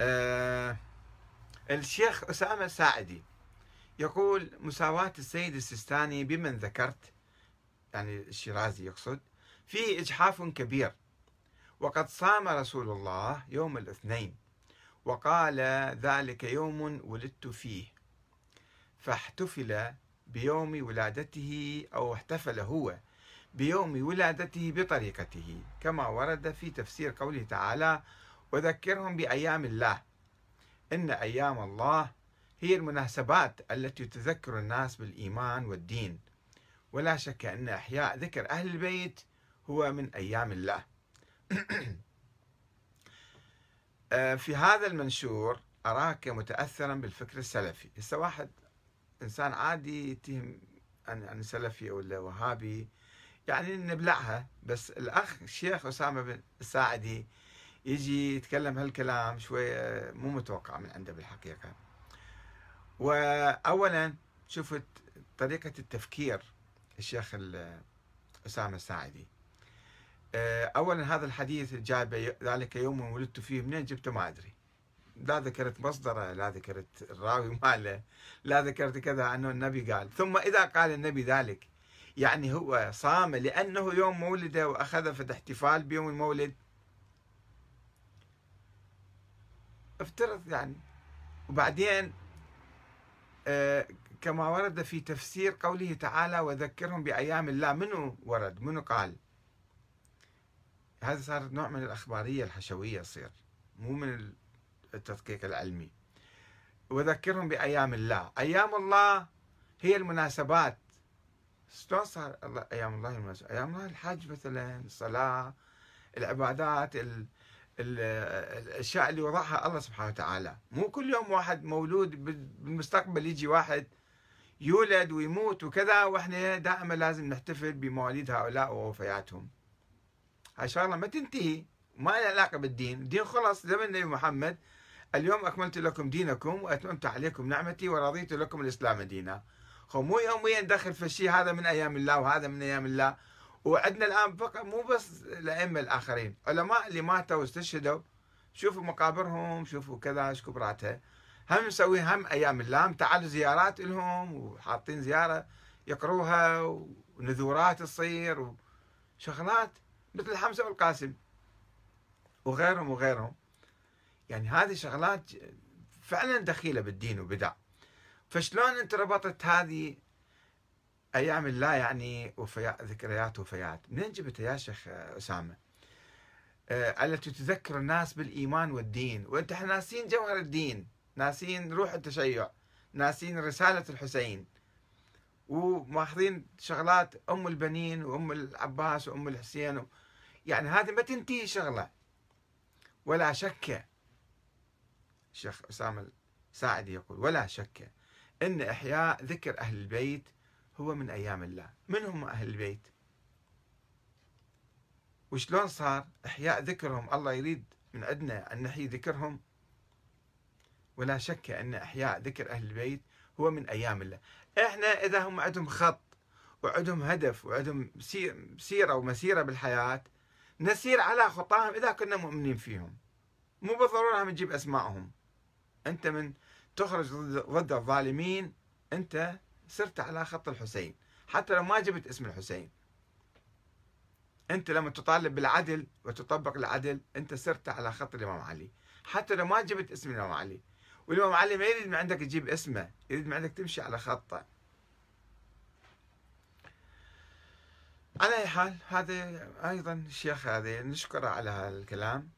آه الشيخ أسامة الساعدي يقول مساواة السيد السيستاني بمن ذكرت يعني الشيرازي يقصد فيه إجحاف كبير. وقد صام رسول الله يوم الاثنين وقال ذلك يوم ولدت فيه فاحتفل بيوم ولادته أو احتفل هو بيوم ولادته بطريقته كما ورد في تفسير قوله تعالى وذكرهم بأيام الله. إن أيام الله هي المناسبات التي تذكر الناس بالإيمان والدين. ولا شك أن إحياء ذكر أهل البيت هو من أيام الله. آه، في هذا المنشور أراك متأثرا بالفكر السلفي. هسه واحد إنسان عادي يتهم أن سلفي ولا وهابي يعني نبلعها بس الأخ الشيخ أسامة بن الساعدي يجي يتكلم هالكلام شوية مو متوقع من عنده بالحقيقة. وأولا شفت طريقة التفكير الشيخ أسامة الساعدي. آه، أولا هذا الحديث جاء ذلك يوم ولدت فيه منين جبته ما أدري. لا ذكرت مصدره لا ذكرت الراوي ماله لا ذكرت كذا أنه النبي قال. ثم إذا قال النبي ذلك يعني هو صام لأنه يوم مولده وأخذ في الاحتفال بيوم المولد. افترض يعني. وبعدين آه كما ورد في تفسير قوله تعالى وذكرهم بأيام الله. منو ورد؟ منو قال؟ هذا صار نوع من الأخبارية الحشوية تصير مو من التدقيق العلمي. وذكرهم بأيام الله. أيام الله هي المناسبات. شلون صار الله أيام الله المناسبات أيام الله الحج مثلا الصلاة العبادات ال الأشياء اللي وضعها الله سبحانه وتعالى. مو كل يوم واحد مولود بالمستقبل يجي واحد يولد ويموت وكذا وإحنا دائما لازم نحتفل بمواليد هؤلاء ووفياتهم. هاي شغلة ما تنتهي ما لها علاقة بالدين. الدين خلص زمن النبي محمد. اليوم أكملت لكم دينكم وأتممت عليكم نعمتي ورضيت لكم الإسلام دينا. خو مو يوميا ندخل في الشيء هذا من أيام الله وهذا من أيام الله. وعندنا الآن فقط مو بس الأئمة الآخرين علماء اللي ماتوا واستشهدوا شوفوا مقابرهم شوفوا كذا إيش كبراتها هم نسوي هم أيام اللام تعالوا زيارات لهم وحاطين زيارة يقروها ونذورات تصير وشغلات مثل حمزه والقاسم وغيرهم وغيرهم. يعني هذه شغلات فعلا دخيلة بالدين وبدع. فشلون انت ربطت هذه أيام الله يعني وفيات ذكريات وفيات. منين جبتها يا شيخ أسامة؟ آه التي تذكر الناس بالإيمان والدين. وأنت إحنا ناسين جوهر الدين ناسين روح التشيع ناسين رسالة الحسين. وماخذين شغلات أم البنين وأم العباس وأم الحسين يعني هذه ما تنتهي شغلة. ولا شك الشيخ أسامة الساعدي يقول ولا شك إن إحياء ذكر أهل البيت هو من أيام الله. من هم أهل البيت؟ وشلون صار إحياء ذكرهم؟ الله يريد من عندنا أن نحيي ذكرهم. ولا شك أن إحياء ذكر أهل البيت هو من أيام الله. إحنا إذا هم عندهم خط وعندهم هدف وعندهم سيرة ومسيرة بالحياة نسير على خطاهم إذا كنا مؤمنين فيهم. مو بالضرورة نجيب أسمائهم أنت من تخرج ضد الظالمين أنت صرت على خط الحسين. حتى لو ما جبت اسم الحسين. انت لما تطالب بالعدل وتطبق العدل انت صرت على خط الإمام علي. حتى لو ما جبت اسم الإمام علي. والإمام علي ما يريد من عندك تجيب اسمه يريد من عندك تمشي على خطه. على أي حال هذا أيضا الشيخ هذا نشكره على هذا الكلام.